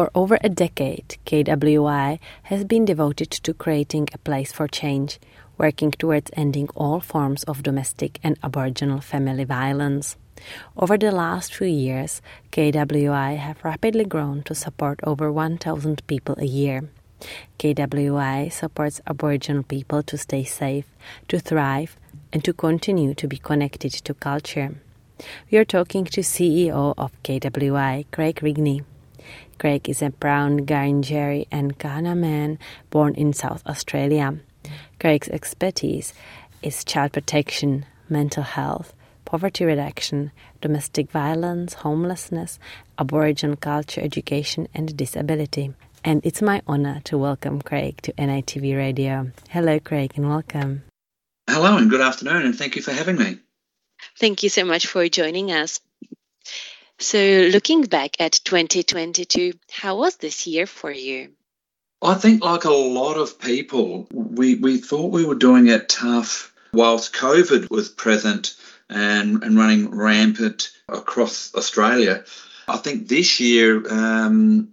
For over a decade, KWI has been devoted to creating a place for change, working towards ending all forms of domestic and Aboriginal family violence. Over the last few years, KWI have rapidly grown to support over 1,000 people a year. KWI supports Aboriginal people to stay safe, to thrive, and to continue to be connected to culture. We are talking to CEO of KWI, Craig Rigney. Craig is a brown Ngarrindjeri and Kaurna man born in South Australia. Craig's expertise is child protection, mental health, poverty reduction, domestic violence, homelessness, Aboriginal culture, education, and disability. And it's my honor to welcome Craig to NITV Radio. Hello, Craig, and welcome. Hello, and good afternoon, and thank you for having me. Thank you so much for joining us. So, looking back at 2022, how was this year for you? I think, like a lot of people, we, we thought we were doing it tough whilst COVID was present and, and running rampant across Australia. I think this year um,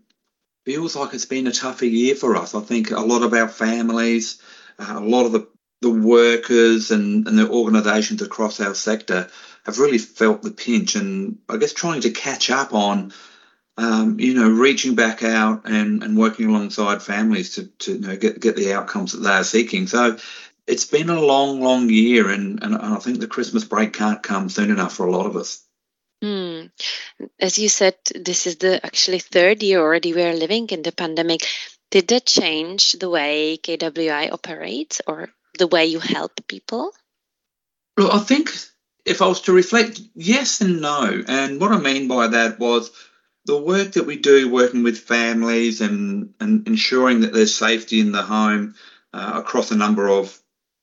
feels like it's been a tougher year for us. I think a lot of our families, uh, a lot of the the workers and, and the organisations across our sector have really felt the pinch and I guess trying to catch up on, um, you know, reaching back out and, and working alongside families to, to you know, get, get the outcomes that they are seeking. So it's been a long, long year and, and I think the Christmas break can't come soon enough for a lot of us. Mm. As you said, this is the actually third year already we are living in the pandemic. Did that change the way KWI operates or the way you help people? Well, I think if I was to reflect, yes and no. And what I mean by that was the work that we do working with families and, and ensuring that there's safety in the home uh, across a number of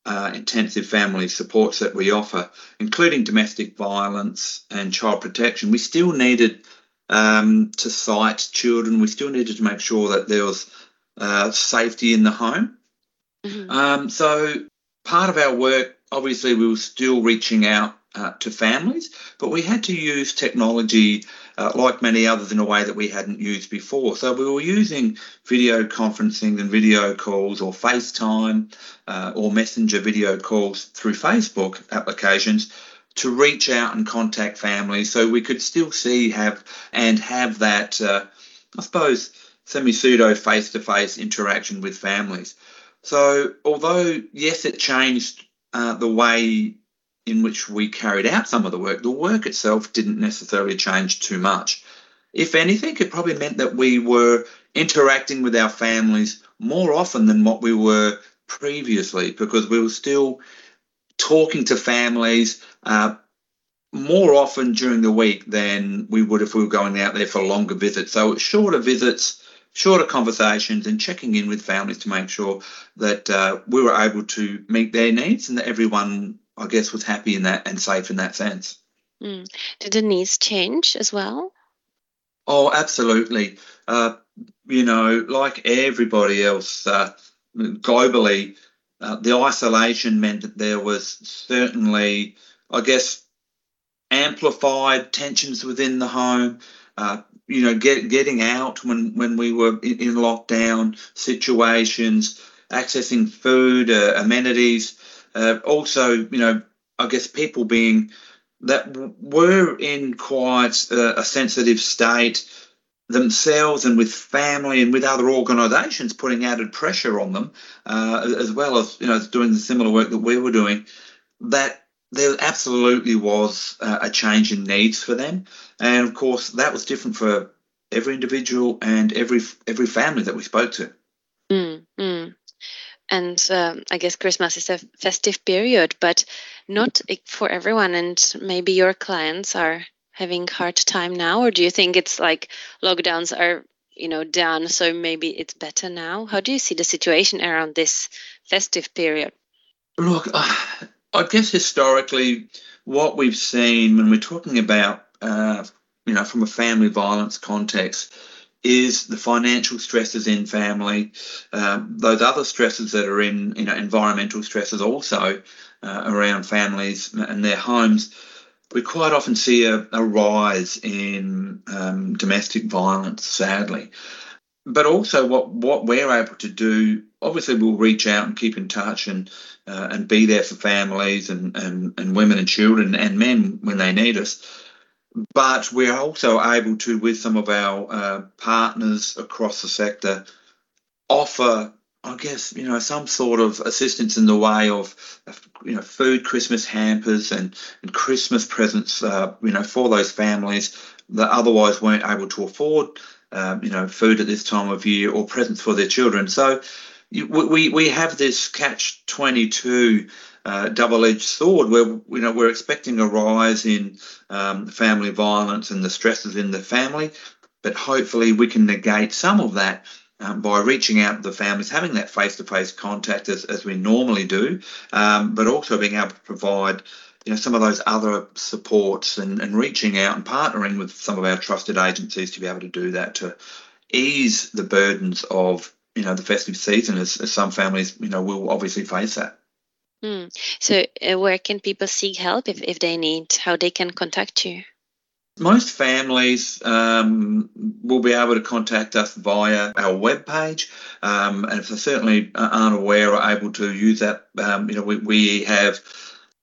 uh, intensive family supports that we offer, including domestic violence and child protection, we still needed um, to sight children. We still needed to make sure that there was uh, safety in the home. Mm-hmm. Um, so part of our work, obviously, we were still reaching out uh, to families, but we had to use technology uh, like many others in a way that we hadn't used before. So we were using video conferencing and video calls or FaceTime uh, or messenger video calls through Facebook applications to reach out and contact families so we could still see have and have that uh, I suppose semi pseudo face to face interaction with families. So, although, yes, it changed uh, the way in which we carried out some of the work, the work itself didn't necessarily change too much. If anything, it probably meant that we were interacting with our families more often than what we were previously because we were still talking to families uh, more often during the week than we would if we were going out there for longer visits. So, shorter visits shorter conversations and checking in with families to make sure that uh, we were able to meet their needs and that everyone, I guess, was happy in that and safe in that sense. Mm. Did needs change as well? Oh, absolutely. Uh, you know, like everybody else uh, globally, uh, the isolation meant that there was certainly, I guess, amplified tensions within the home. Uh, you know, get, getting out when, when we were in, in lockdown situations, accessing food, uh, amenities, uh, also, you know, I guess people being that were in quite a, a sensitive state themselves and with family and with other organisations putting added pressure on them, uh, as well as you know doing the similar work that we were doing. That there absolutely was uh, a change in needs for them, and of course that was different for every individual and every every family that we spoke to. Mm, mm. And um, I guess Christmas is a festive period, but not for everyone. And maybe your clients are having hard time now, or do you think it's like lockdowns are you know done, so maybe it's better now? How do you see the situation around this festive period? Look, uh, I guess historically, what we've seen when we're talking about, uh, you know, from a family violence context, is the financial stresses in family, um, those other stresses that are in, you know, environmental stresses also uh, around families and their homes. We quite often see a, a rise in um, domestic violence, sadly. but also what, what we're able to do, obviously we'll reach out and keep in touch and uh, and be there for families and, and, and women and children and men when they need us. But we're also able to, with some of our uh, partners across the sector, offer I guess you know some sort of assistance in the way of you know food, Christmas hampers, and, and Christmas presents, uh, you know, for those families that otherwise weren't able to afford, um, you know, food at this time of year or presents for their children. So we we have this catch twenty two. Uh, double-edged sword where you know we're expecting a rise in um, family violence and the stresses in the family but hopefully we can negate some of that um, by reaching out to the families, having that face to face contact as, as we normally do, um, but also being able to provide you know, some of those other supports and, and reaching out and partnering with some of our trusted agencies to be able to do that to ease the burdens of you know the festive season as, as some families you know will obviously face that. Mm. So, uh, where can people seek help if, if they need? How they can contact you? Most families um, will be able to contact us via our webpage, um, and if they certainly aren't aware or able to use that, um, you know, we, we have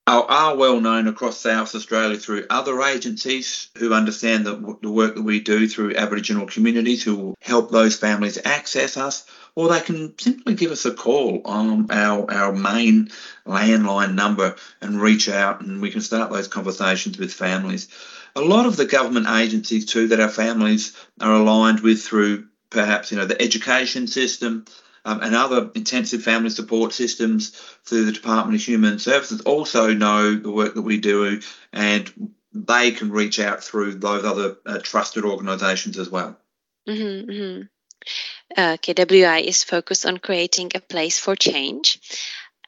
are, are well known across South Australia through other agencies who understand the, the work that we do through Aboriginal communities who will help those families access us, or they can simply give us a call on our, our main landline number and reach out, and we can start those conversations with families a lot of the government agencies too that our families are aligned with through perhaps you know the education system um, and other intensive family support systems through the Department of Human Services also know the work that we do and they can reach out through those other uh, trusted organisations as well. Mm-hmm, mm-hmm. Uh, KWI is focused on creating a place for change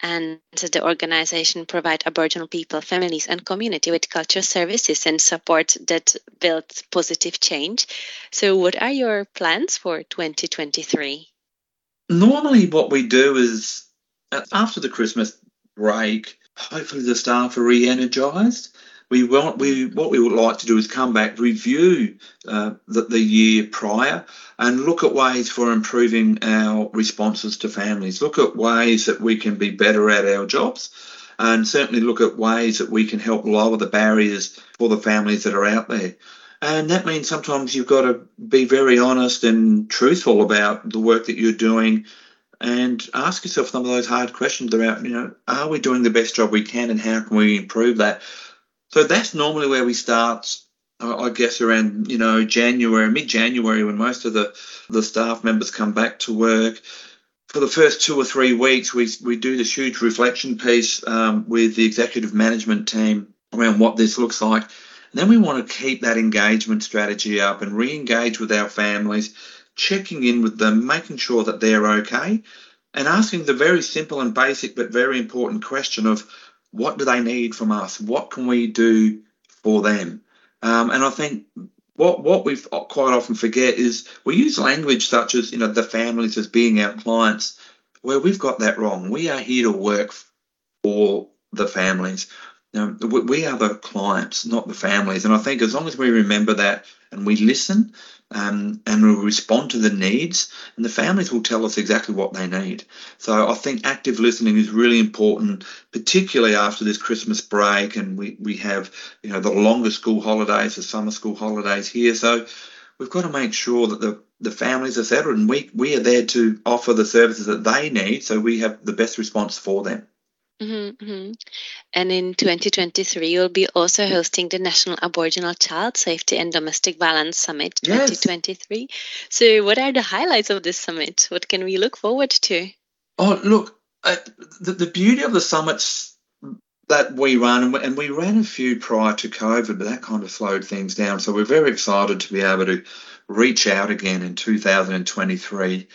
and the organization provide Aboriginal people, families, and community with cultural services and support that build positive change. So, what are your plans for 2023? Normally, what we do is after the Christmas break, hopefully the staff are re-energized we want we what we would like to do is come back, review uh, the, the year prior, and look at ways for improving our responses to families. Look at ways that we can be better at our jobs, and certainly look at ways that we can help lower the barriers for the families that are out there. And that means sometimes you've got to be very honest and truthful about the work that you're doing and ask yourself some of those hard questions about, you know, are we doing the best job we can and how can we improve that? So that's normally where we start. I guess around you know January, mid-January, when most of the the staff members come back to work. For the first two or three weeks, we we do this huge reflection piece um, with the executive management team around what this looks like. And then we want to keep that engagement strategy up and re-engage with our families, checking in with them, making sure that they're okay, and asking the very simple and basic but very important question of what do they need from us? What can we do for them? Um, and I think what what we quite often forget is we use language such as you know the families as being our clients, where we've got that wrong. We are here to work for the families. We are the clients, not the families. And I think as long as we remember that and we listen um, and we'll respond to the needs, and the families will tell us exactly what they need. So I think active listening is really important, particularly after this Christmas break, and we, we have you know the longer school holidays, the summer school holidays here. So we've got to make sure that the the families are settled, and we we are there to offer the services that they need, so we have the best response for them. Mm-hmm, mm-hmm. And in 2023, you'll be also hosting the National Aboriginal Child Safety and Domestic Violence Summit 2023. Yes. So, what are the highlights of this summit? What can we look forward to? Oh, look, uh, the, the beauty of the summits that we run, and we, and we ran a few prior to COVID, but that kind of slowed things down. So, we're very excited to be able to reach out again in 2023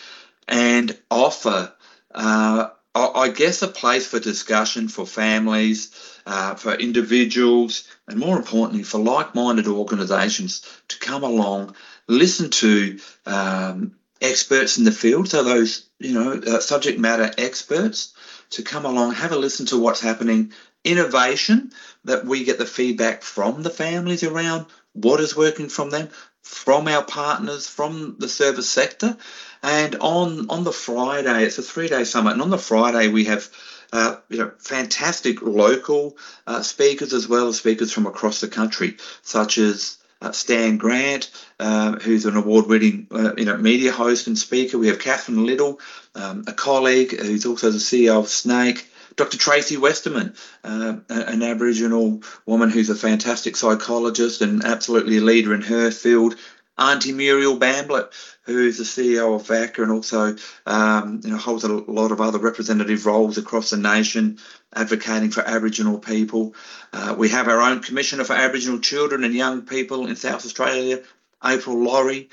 and offer. Uh, I guess a place for discussion for families, uh, for individuals, and more importantly, for like minded organisations to come along, listen to um, experts in the field, so those, you know, uh, subject matter experts to come along, have a listen to what's happening, innovation that we get the feedback from the families around what is working from them, from our partners, from the service sector. And on, on the Friday, it's a three day summit, and on the Friday, we have uh, you know, fantastic local uh, speakers as well as speakers from across the country, such as uh, Stan Grant, uh, who's an award-winning uh, you know media host and speaker. We have Catherine Liddle, um, a colleague who's also the CEO of SNAICC. Dr. Tracy Westerman, uh, an Aboriginal woman who's a fantastic psychologist and absolutely a leader in her field. Auntie Muriel Bamblett, who's the CEO of VACCA and also um, you know, holds a lot of other representative roles across the nation, advocating for Aboriginal people. Uh, we have our own Commissioner for Aboriginal Children and Young People in South Australia, April Lawrie.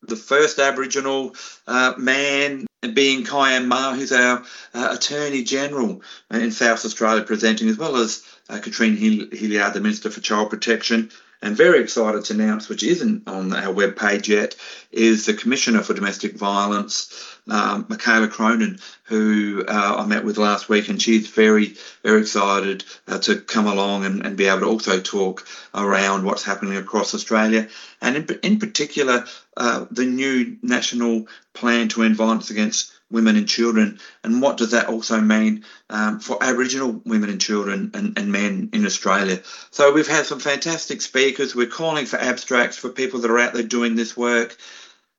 The first Aboriginal uh, man being Kyam Maher, who's our uh, Attorney General in South Australia, presenting, as well as uh, Katrine Hildyard, the Minister for Child Protection, and very excited to announce, which isn't on our webpage yet, is the Commissioner for Domestic Violence, um, Micaela Cronin, who uh, I met with last week, and she's very, very excited uh, to come along and, and, be able to also talk around what's happening across Australia, and in, in particular, uh, the new national plan to end violence against women and children, and what does that also mean um, for Aboriginal women and children and, and, men in Australia? So we've had some fantastic speakers. We're calling for abstracts for people that are out there doing this work,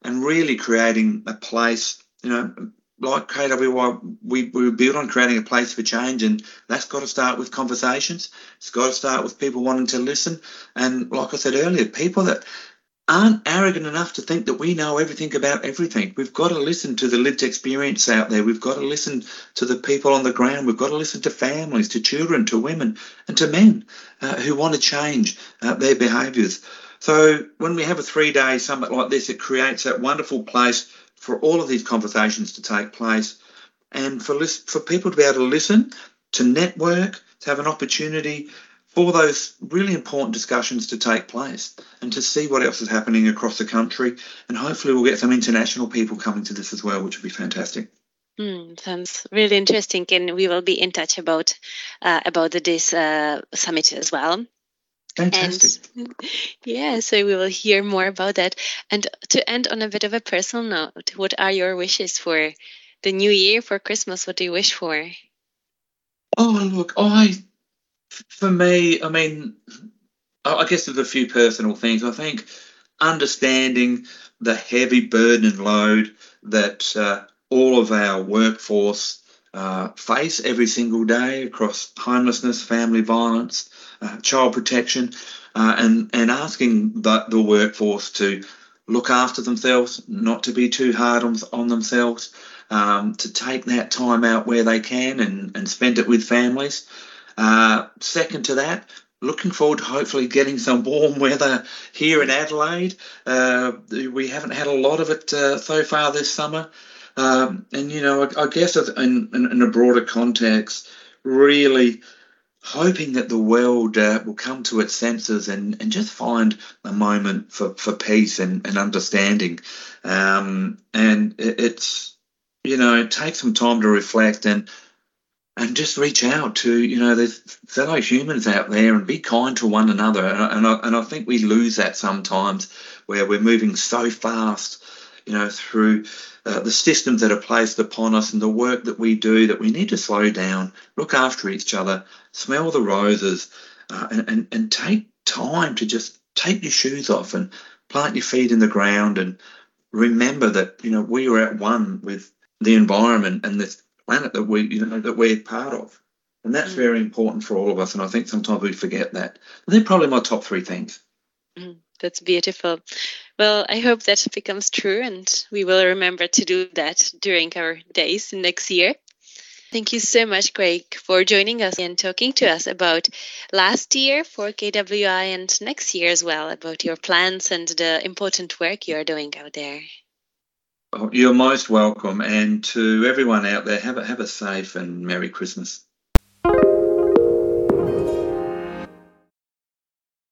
and really creating a place. You know, like KWI, we, we built on creating a place for change, and that's got to start with conversations. It's got to start with people wanting to listen. And like I said earlier, people that aren't arrogant enough to think that we know everything about everything. We've got to listen to the lived experience out there. We've got to listen to the people on the ground. We've got to listen to families, to children, to women, and to men uh, who want to change uh, their behaviours. So when we have a three day summit like this, it creates that wonderful place for all of these conversations to take place and for, for people to be able to listen, to network, to have an opportunity for those really important discussions to take place and to see what else is happening across the country. And hopefully, we'll get some international people coming to this as well, which would be fantastic. Mm, sounds really interesting, and we will be in touch about uh, about this uh, summit as well. Fantastic. And, yeah, so we will hear more about that. And to end on a bit of a personal note, what are your wishes for the new year, for Christmas? What do you wish for? Oh, look, I for me, I mean, I guess there's a few personal things. I think understanding the heavy burden and load that uh, all of our workforce uh, face every single day across homelessness, family violence, uh, child protection, uh, and and asking the, the workforce to look after themselves, not to be too hard on, on themselves, um, to take that time out where they can and, and spend it with families. Uh, second to that, looking forward to hopefully getting some warm weather here in Adelaide. Uh, we haven't had a lot of it uh, so far this summer. Um, and, you know, I, I guess in, in, in, a broader context, really hoping that the world uh, will come to its senses and, and just find a moment for, for peace and, and understanding. Um, and it, it's, you know, take some time to reflect and and just reach out to you know there's fellow humans out there and be kind to one another. And, and, I, and I think we lose that sometimes where we're moving so fast you know through uh, the systems that are placed upon us and the work that we do that we need to slow down look after each other smell the roses uh, and, and, and take time to just take your shoes off and plant your feet in the ground and remember that you know we are at one with the environment and this planet that we you know that we're part of. And that's mm. very important for all of us. And I think sometimes we forget that. they're probably my top three things. Mm, that's beautiful. Well, I hope that becomes true and we will remember to do that during our days next year. Thank you so much, Craig, for joining us and talking to us about last year for KWI and next year as well, about your plans and the important work you are doing out there. Oh, you're most welcome. And to everyone out there, have a, have a safe and Merry Christmas.